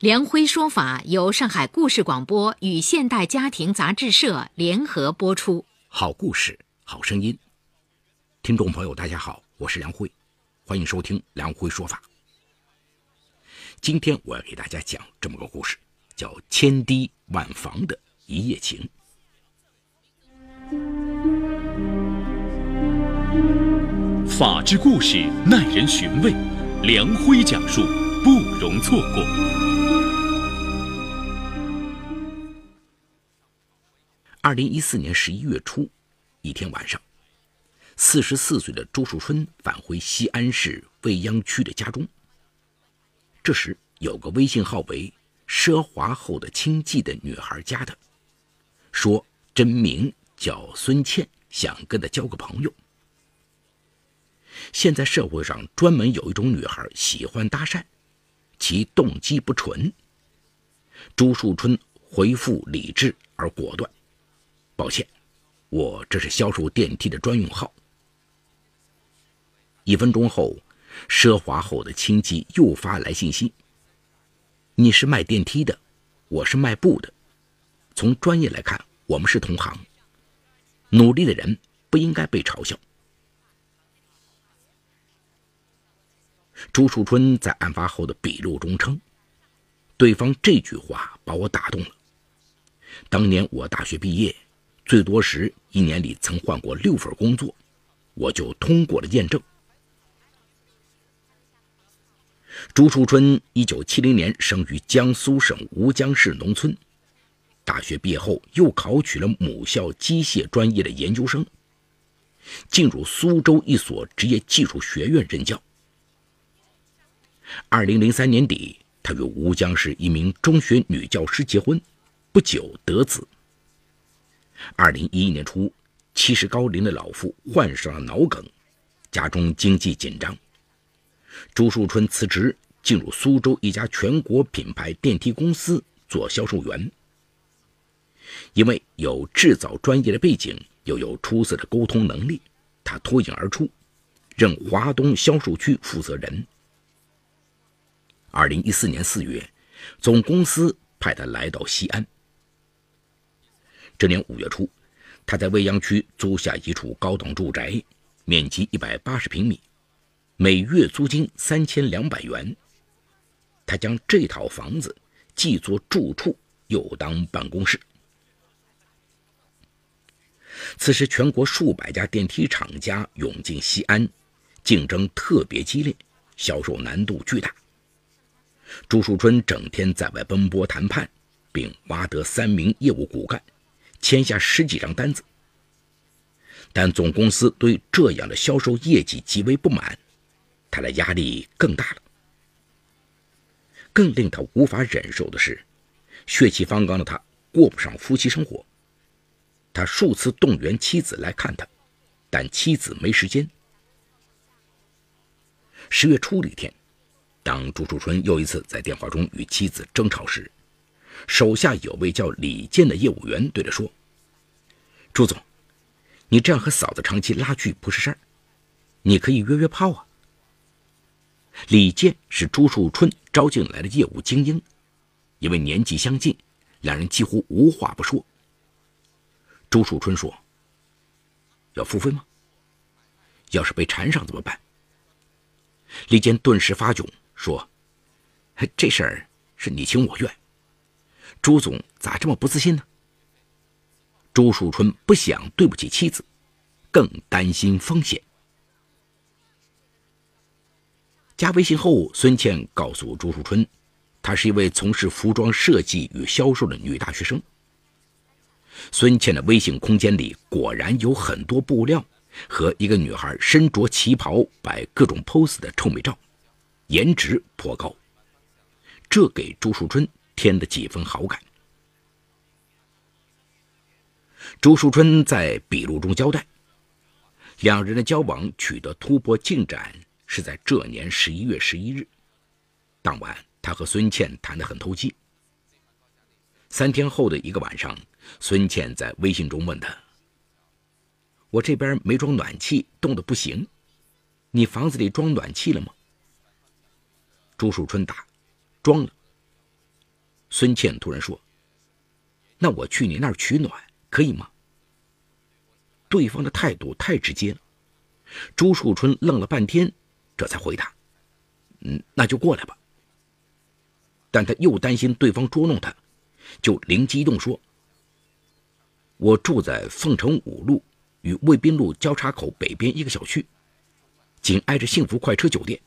梁辉说法由上海故事广播与现代家庭杂志社联合播出。好故事，好声音。听众朋友，大家好，我是梁辉，欢迎收听梁辉说法。今天我要给大家讲这么个故事，叫《千堤万房的一夜情》。法治故事耐人寻味，梁辉讲述不容错过。二零一四年十一月初，一天晚上，四十四岁的朱树春返回西安市未央区的家中。这时，有个微信号为“奢华后的清寂”的女孩加他，说真名叫孙倩，想跟他交个朋友。现在社会上专门有一种女孩喜欢搭讪，其动机不纯。朱树春回复理智而果断。抱歉，我这是销售电梯的专用号。一分钟后，奢华后的亲戚又发来信息：“你是卖电梯的，我是卖布的。从专业来看，我们是同行。努力的人不应该被嘲笑。”朱树春在案发后的笔录中称：“对方这句话把我打动了。当年我大学毕业。”最多时一年里曾换过六份工作，我就通过了验证。朱树春，一九七零年生于江苏省吴江市农村，大学毕业后又考取了母校机械专业的研究生，进入苏州一所职业技术学院任教。二零零三年底，他与吴江市一名中学女教师结婚，不久得子。二零一一年初，七十高龄的老妇患上了脑梗，家中经济紧张。朱树春辞职，进入苏州一家全国品牌电梯公司做销售员。因为有制造专业的背景，又有出色的沟通能力，他脱颖而出，任华东销售区负责人。二零一四年四月，总公司派他来到西安。这年五月初，他在未央区租下一处高档住宅，面积一百八十平米，每月租金三千两百元。他将这套房子既做住处，又当办公室。此时，全国数百家电梯厂家涌进西安，竞争特别激烈，销售难度巨大。朱树春整天在外奔波谈判，并挖得三名业务骨干。签下十几张单子，但总公司对这样的销售业绩极为不满，他的压力更大了。更令他无法忍受的是，血气方刚的他过不上夫妻生活。他数次动员妻子来看他，但妻子没时间。十月初的一天，当朱树春又一次在电话中与妻子争吵时，手下有位叫李健的业务员对他说：“朱总，你这样和嫂子长期拉锯不是事儿，你可以约约炮啊。”李健是朱树春招进来的业务精英，因为年纪相近，两人几乎无话不说。朱树春说：“要付费吗？要是被缠上怎么办？”李健顿时发窘，说：“这事儿是你情我愿。”朱总咋这么不自信呢？朱树春不想对不起妻子，更担心风险。加微信后，孙倩告诉朱树春，她是一位从事服装设计与销售的女大学生。孙倩的微信空间里果然有很多布料和一个女孩身着旗袍摆各种 pose 的臭美照，颜值颇高。这给朱树春。添了几分好感。朱树春在笔录中交代，两人的交往取得突破进展是在这年十一月十一日。当晚，他和孙倩谈得很投机。三天后的一个晚上，孙倩在微信中问他：“我这边没装暖气，冻得不行，你房子里装暖气了吗？”朱树春答：“装了。”孙倩突然说：“那我去你那儿取暖。”可以吗？对方的态度太直接了，朱树春愣了半天，这才回答：“嗯，那就过来吧。”但他又担心对方捉弄他，就灵机一动说：“我住在凤城五路与卫滨路交叉口北边一个小区，紧挨着幸福快车酒店。”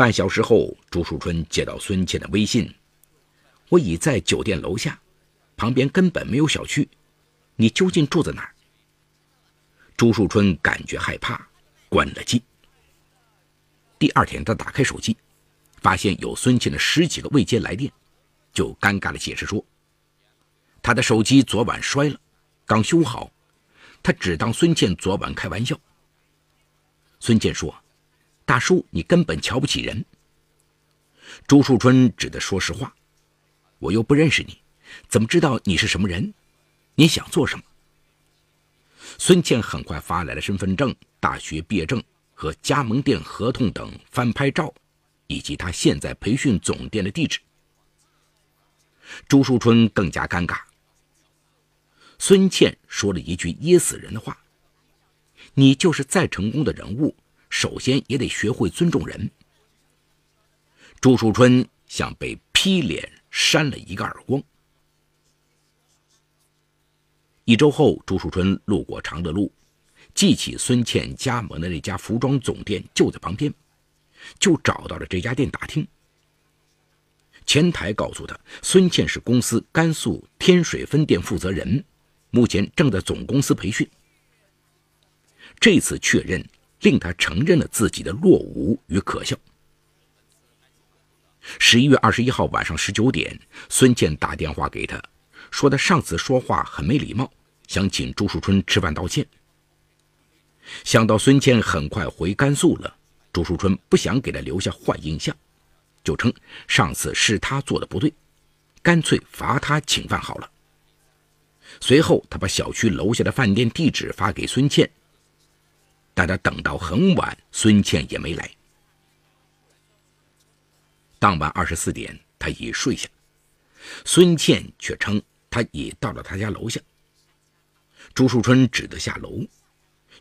半小时后，朱树春接到孙倩的微信：“我已在酒店楼下。”旁边根本没有小区，你究竟住在哪儿？朱树春感觉害怕，关了机。第二天，他打开手机，发现有孙倩的十几个未接来电，就尴尬的解释说：“他的手机昨晚摔了，刚修好，他只当孙倩昨晚开玩笑。”孙倩说：“大叔，你根本瞧不起人。”朱树春只得说实话：“我又不认识你。”怎么知道你是什么人？你想做什么？孙倩很快发来了身份证、大学毕业证和加盟店合同等翻拍照，以及他现在培训总店的地址。朱树春更加尴尬。孙倩说了一句噎死人的话：“你就是再成功的人物，首先也得学会尊重人。”朱树春像被劈脸扇了一个耳光。一周后，朱树春路过常德路，记起孙倩加盟的那家服装总店就在旁边，就找到了这家店打听。前台告诉他，孙倩是公司甘肃天水分店负责人，目前正在总公司培训。这次确认令他承认了自己的落伍与可笑。十一月二十一号晚上十九点，孙倩打电话给他，说他上次说话很没礼貌。想请朱树春吃饭道歉。想到孙倩很快回甘肃了，朱树春不想给他留下坏印象，就称上次是他做的不对，干脆罚他请饭好了。随后，他把小区楼下的饭店地址发给孙倩，但他等到很晚，孙倩也没来。当晚二十四点，他已睡下，孙倩却称他已到了他家楼下。朱树春只得下楼，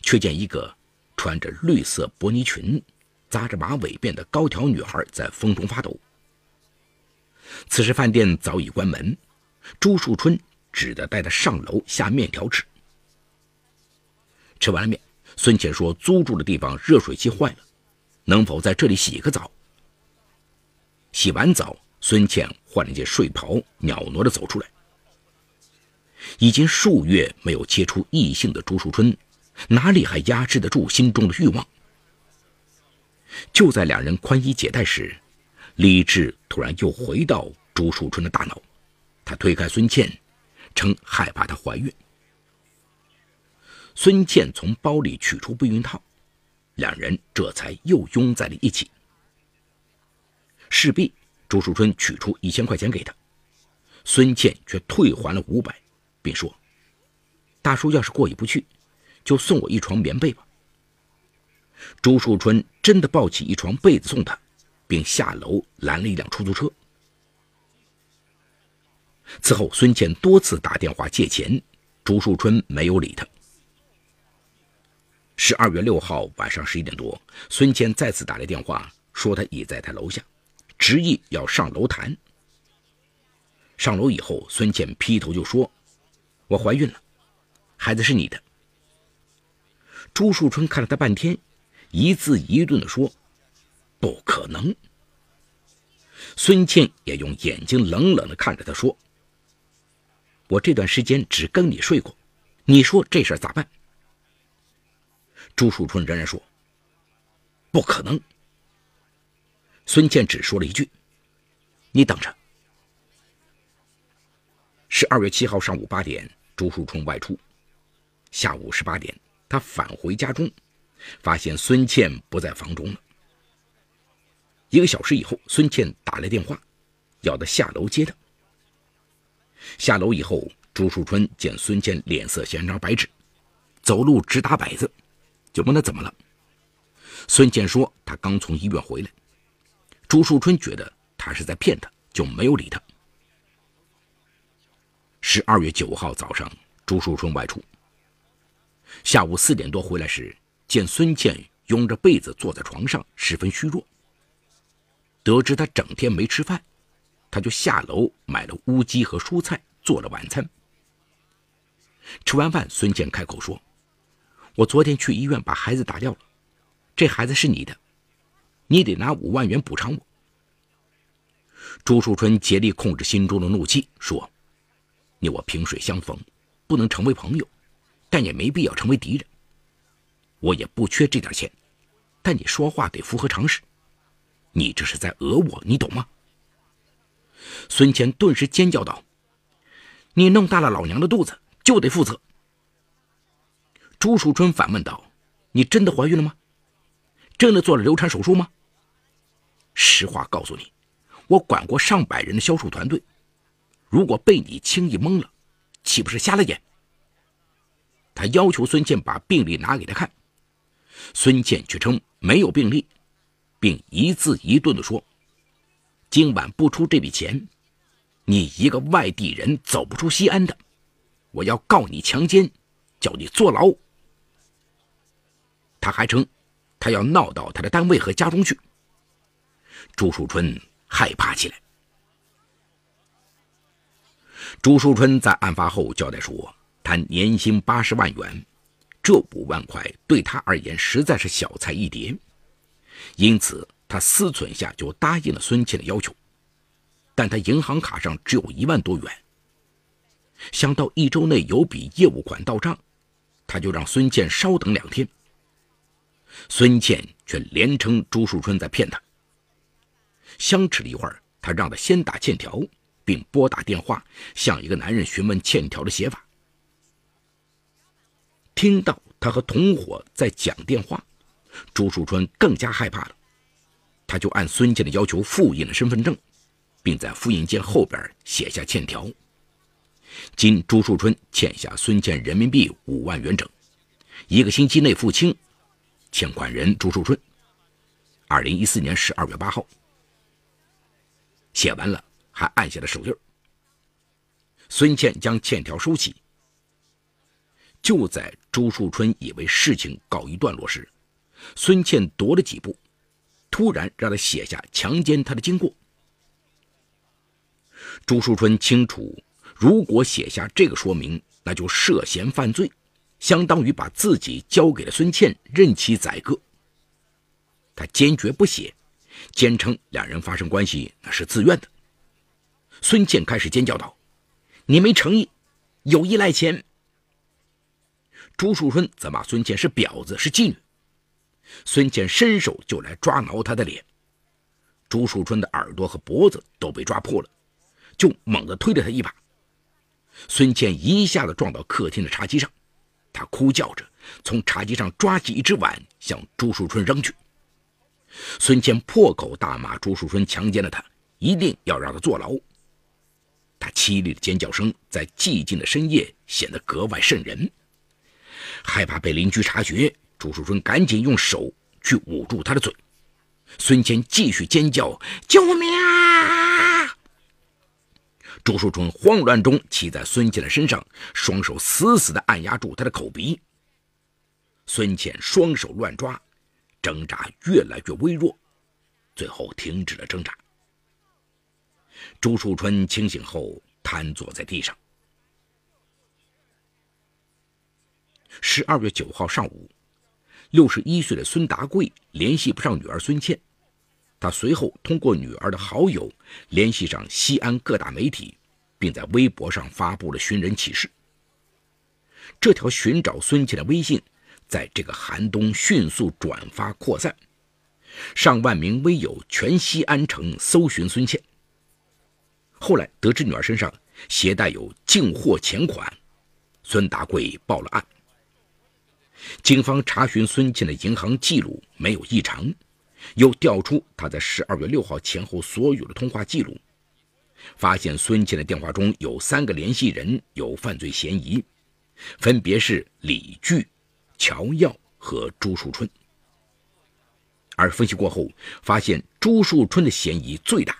却见一个穿着绿色薄呢裙、扎着马尾辫的高挑女孩在风中发抖。此时饭店早已关门，朱树春只得带她上楼下面条吃。吃完了面，孙倩说：“租住的地方热水器坏了，能否在这里洗个澡？”洗完澡，孙倩换了件睡袍，袅娜地走出来。已经数月没有接触异性的朱树春，哪里还压制得住心中的欲望？就在两人宽衣解带时，理智突然又回到朱树春的大脑。他推开孙倩，称害怕她怀孕。孙倩从包里取出避孕套，两人这才又拥在了一起。势必，朱树春取出一千块钱给他，孙倩却退还了五百。并说：“大叔要是过意不去，就送我一床棉被吧。”朱树春真的抱起一床被子送他，并下楼拦了一辆出租车。此后，孙倩多次打电话借钱，朱树春没有理他。十二月六号晚上十一点多，孙倩再次打来电话，说他已在他楼下，执意要上楼谈。上楼以后，孙倩劈头就说。我怀孕了，孩子是你的。朱树春看了他半天，一字一顿的说：“不可能。”孙倩也用眼睛冷冷的看着他说：“我这段时间只跟你睡过，你说这事咋办？”朱树春仍然说：“不可能。”孙倩只说了一句：“你等着。”十二月七号上午八点，朱树春外出。下午十八点，他返回家中，发现孙倩不在房中了。一个小时以后，孙倩打来电话，要他下楼接她。下楼以后，朱树春见孙倩脸色像张白纸，走路直打摆子，就问他怎么了。孙倩说他刚从医院回来。朱树春觉得他是在骗他，就没有理他。十二月九号早上，朱树春外出，下午四点多回来时，见孙倩拥着被子坐在床上，十分虚弱。得知他整天没吃饭。他就下楼买了乌鸡和蔬菜，做了晚餐。吃完饭，孙健开口说：“我昨天去医院把孩子打掉了，这孩子是你的，你得拿五万元补偿我。”朱树春竭力控制心中的怒气，说：“你我萍水相逢，不能成为朋友，但也没必要成为敌人。我也不缺这点钱，但你说话得符合常识，你这是在讹我，你懂吗？”孙乾顿时尖叫道：“你弄大了老娘的肚子，就得负责。”朱淑春反问道：“你真的怀孕了吗？真的做了流产手术吗？”实话告诉你，我管过上百人的销售团队，如果被你轻易蒙了，岂不是瞎了眼？他要求孙健把病历拿给他看，孙健却称没有病历，并一字一顿地说。今晚不出这笔钱，你一个外地人走不出西安的，我要告你强奸，叫你坐牢。他还称，他要闹到他的单位和家中去。朱树春害怕起来。朱树春在案发后交代说，他年薪八十万元，这五万块对他而言实在是小菜一碟，因此。他思忖下，就答应了孙倩的要求，但他银行卡上只有一万多元。想到一周内有笔业务款到账，他就让孙倩稍等两天。孙倩却连称朱树春在骗他。相持了一会儿，他让他先打欠条，并拨打电话向一个男人询问欠条的写法。听到他和同伙在讲电话，朱树春更加害怕了。他就按孙倩的要求复印了身份证，并在复印件后边写下欠条。今朱树春欠下孙倩人民币五万元整，一个星期内付清。欠款人朱树春。二零一四年十二月八号。写完了，还按下了手印。孙倩将欠条收起。就在朱树春以为事情告一段落时，孙倩踱了几步。突然让他写下强奸他的经过。朱树春清楚，如果写下这个说明，那就涉嫌犯罪，相当于把自己交给了孙倩，任其宰割。他坚决不写，坚称两人发生关系那是自愿的。孙倩开始尖叫道：“你没诚意，有意赖钱。”朱树春则骂孙倩是婊子，是妓女。孙倩伸手就来抓挠他的脸，朱树春的耳朵和脖子都被抓破了，就猛地推了他一把。孙倩一下子撞到客厅的茶几上，他哭叫着从茶几上抓起一只碗向朱树春扔去。孙谦破口大骂朱树春强奸了他，一定要让他坐牢。他凄厉的尖叫声在寂静的深夜显得格外瘆人，害怕被邻居察觉。朱树春赶紧用手去捂住他的嘴，孙谦继续尖叫：“救命啊！”朱树春慌乱中骑在孙谦的身上，双手死死地按压住他的口鼻。孙谦双手乱抓，挣扎越来越微弱，最后停止了挣扎。朱树春清醒后瘫坐在地上。十二月九号上午。六十一岁的孙达贵联系不上女儿孙倩，他随后通过女儿的好友联系上西安各大媒体，并在微博上发布了寻人启事。这条寻找孙倩的微信，在这个寒冬迅速转发扩散，上万名微友全西安城搜寻孙倩。后来得知女儿身上携带有进货钱款，孙达贵报了案。警方查询孙倩的银行记录没有异常，又调出她在十二月六号前后所有的通话记录，发现孙倩的电话中有三个联系人有犯罪嫌疑，分别是李巨、乔耀和朱树春。而分析过后，发现朱树春的嫌疑最大。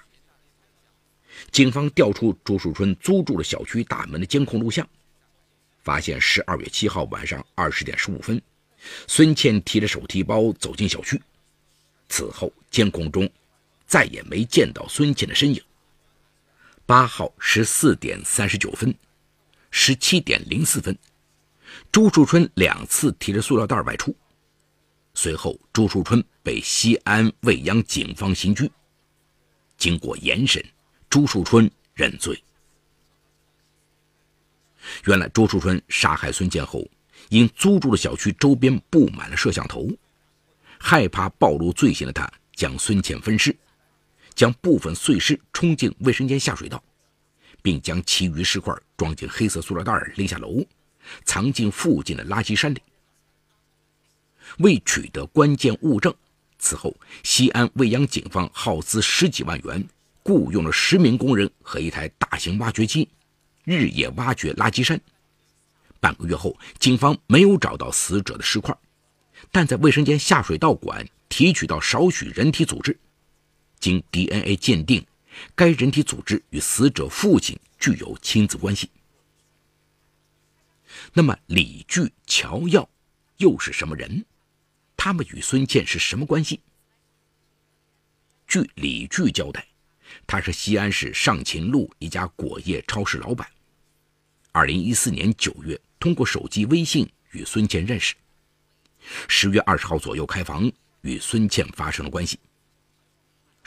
警方调出朱树春租住的小区大门的监控录像。发现十二月七号晚上二十点十五分，孙倩提着手提包走进小区。此后监控中再也没见到孙倩的身影。八号十四点三十九分，十七点零四分，朱树春两次提着塑料袋外出。随后，朱树春被西安未央警方刑拘。经过严审，朱树春认罪。原来朱树春杀害孙建后，因租住的小区周边布满了摄像头，害怕暴露罪行的他，将孙倩分尸，将部分碎尸冲进卫生间下水道，并将其余尸块装进黑色塑料袋拎下楼，藏进附近的垃圾山里。为取得关键物证，此后西安未央警方耗资十几万元，雇佣了十名工人和一台大型挖掘机。日夜挖掘垃圾山，半个月后，警方没有找到死者的尸块，但在卫生间下水道管提取到少许人体组织，经 DNA 鉴定，该人体组织与死者父亲具有亲子关系。那么，李巨、乔耀又是什么人？他们与孙倩是什么关系？据李巨交代，他是西安市上秦路一家果业超市老板。二零一四年九月，通过手机微信与孙倩认识。十月二十号左右开房，与孙倩发生了关系。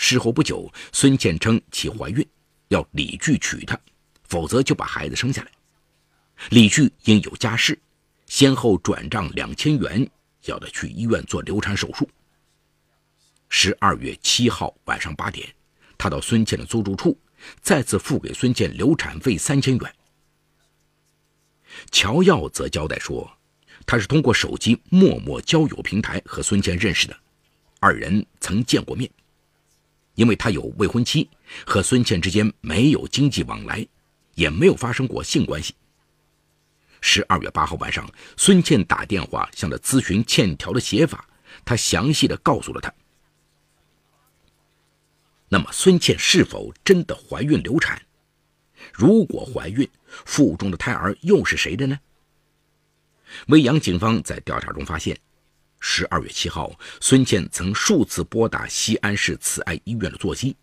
事后不久，孙倩称其怀孕，要李巨娶她，否则就把孩子生下来。李巨因有家室，先后转账两千元，要他去医院做流产手术。十二月七号晚上八点，他到孙倩的租住处，再次付给孙倩流产费三千元。乔耀则交代说，他是通过手机陌陌交友平台和孙倩认识的，二人曾见过面。因为他有未婚妻，和孙倩之间没有经济往来，也没有发生过性关系。十二月八号晚上，孙倩打电话向他咨询欠条的写法，他详细的告诉了他。那么，孙倩是否真的怀孕流产？如果怀孕，腹中的胎儿又是谁的呢？未央警方在调查中发现，十二月七号，孙倩曾数次拨打西安市慈爱医院的座机。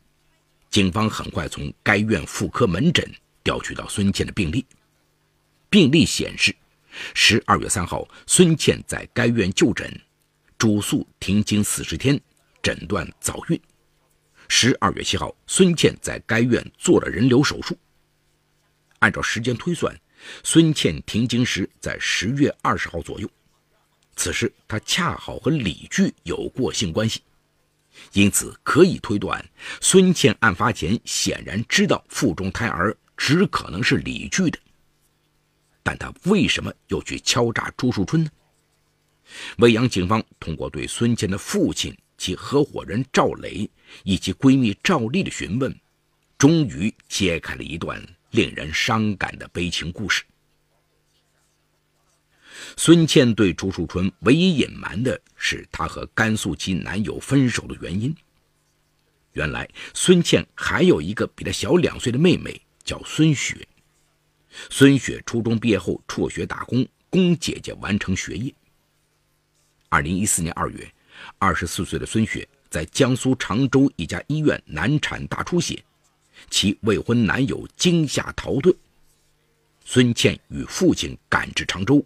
警方很快从该院妇科门诊调取到孙倩的病历，病历显示，十二月三号，孙倩在该院就诊，主诉停经四十天，诊断早孕。十二月七号，孙倩在该院做了人流手术。按照时间推算，孙倩停经时在十月二十号左右，此时他恰好和李巨有过性关系，因此可以推断，孙倩案发前显然知道腹中胎儿只可能是李巨的，但他为什么又去敲诈朱树春呢？未央警方通过对孙倩的父亲、其合伙人赵磊以及闺蜜赵丽的询问，终于揭开了一段。令人伤感的悲情故事。孙倩对朱树春唯一隐瞒的是她和甘肃其男友分手的原因。原来，孙倩还有一个比她小两岁的妹妹，叫孙雪。孙雪初中毕业后辍学打工，供姐姐完成学业。二零一四年二月，二十四岁的孙雪在江苏常州一家医院难产大出血。其未婚男友惊吓逃遁，孙倩与父亲赶至常州，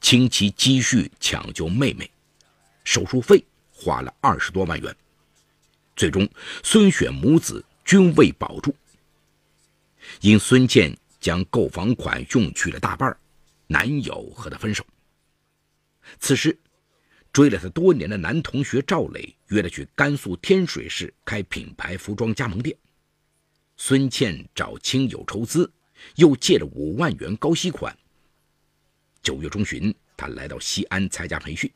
倾其积蓄抢救妹妹，手术费花了二十多万元，最终孙雪母子均未保住。因孙倩将购房款用去了大半，男友和她分手。此时，追了她多年的男同学赵磊约她去甘肃天水市开品牌服装加盟店。孙倩找亲友筹资，又借了五万元高息款。九月中旬，他来到西安参加培训。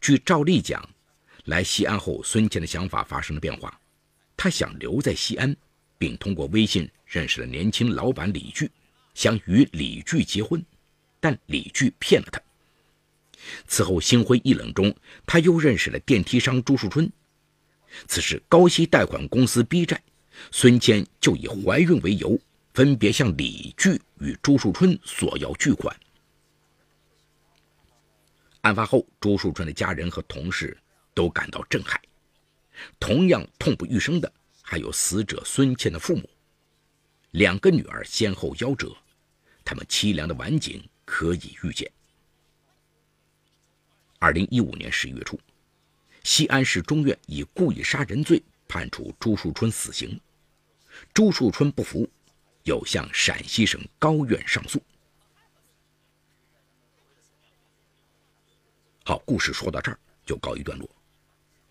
据赵丽讲，来西安后，孙倩的想法发生了变化，他想留在西安，并通过微信认识了年轻老板李巨，想与李巨结婚，但李巨骗了他。此后心灰意冷中，他又认识了电梯商朱树春。此时高息贷款公司逼债，孙谦就以怀孕为由，分别向李巨与朱树春索要巨款。案发后，朱树春的家人和同事都感到震撼，同样痛不欲生的还有死者孙倩的父母，两个女儿先后夭折，他们凄凉的晚景可以预见。二零一五年十一月初，西安市中院以故意杀人罪判处朱树春死刑。朱树春不服，又向陕西省高院上诉。好，故事说到这儿就告一段落。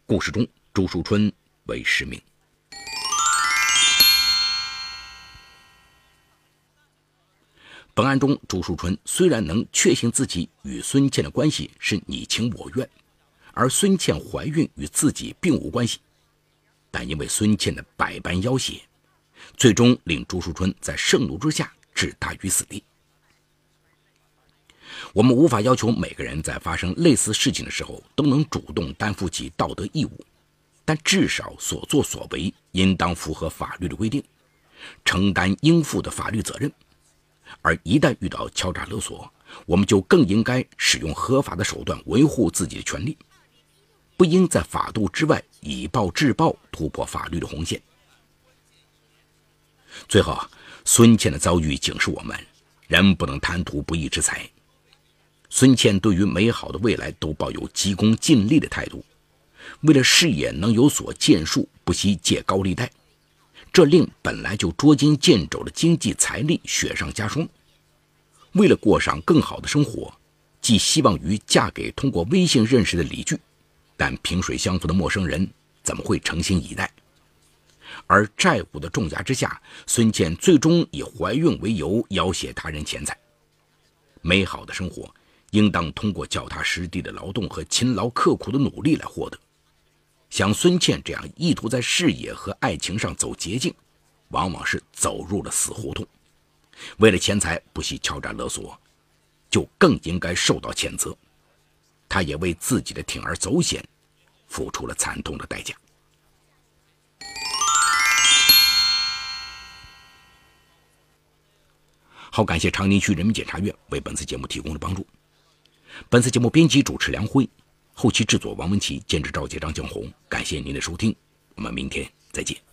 故事中，朱树春为实名。本案中，朱树春虽然能确信自己与孙倩的关系是你情我愿，而孙倩怀孕与自己并无关系，但因为孙倩的百般要挟，最终令朱树春在盛怒之下置他于死地。我们无法要求每个人在发生类似事情的时候都能主动担负起道德义务，但至少所作所为应当符合法律的规定，承担应负的法律责任。而一旦遇到敲诈勒索，我们就更应该使用合法的手段维护自己的权利，不应在法度之外以暴制暴，突破法律的红线。最后，孙倩的遭遇警示我们：人不能贪图不义之财。孙倩对于美好的未来都抱有急功近利的态度，为了事业能有所建树，不惜借高利贷。这令本来就捉襟见肘的经济财力雪上加霜。为了过上更好的生活，寄希望于嫁给通过微信认识的李巨，但萍水相逢的陌生人怎么会诚心以待？而债务的重压之下，孙倩最终以怀孕为由要挟他人钱财。美好的生活应当通过脚踏实地的劳动和勤劳刻苦的努力来获得。像孙倩这样意图在事业和爱情上走捷径，往往是走入了死胡同。为了钱财不惜敲诈勒索，就更应该受到谴责。他也为自己的铤而走险付出了惨痛的代价。好，感谢长宁区人民检察院为本次节目提供的帮助。本次节目编辑主持梁辉。后期制作：王文琪，监制：赵杰、张江红。感谢您的收听，我们明天再见。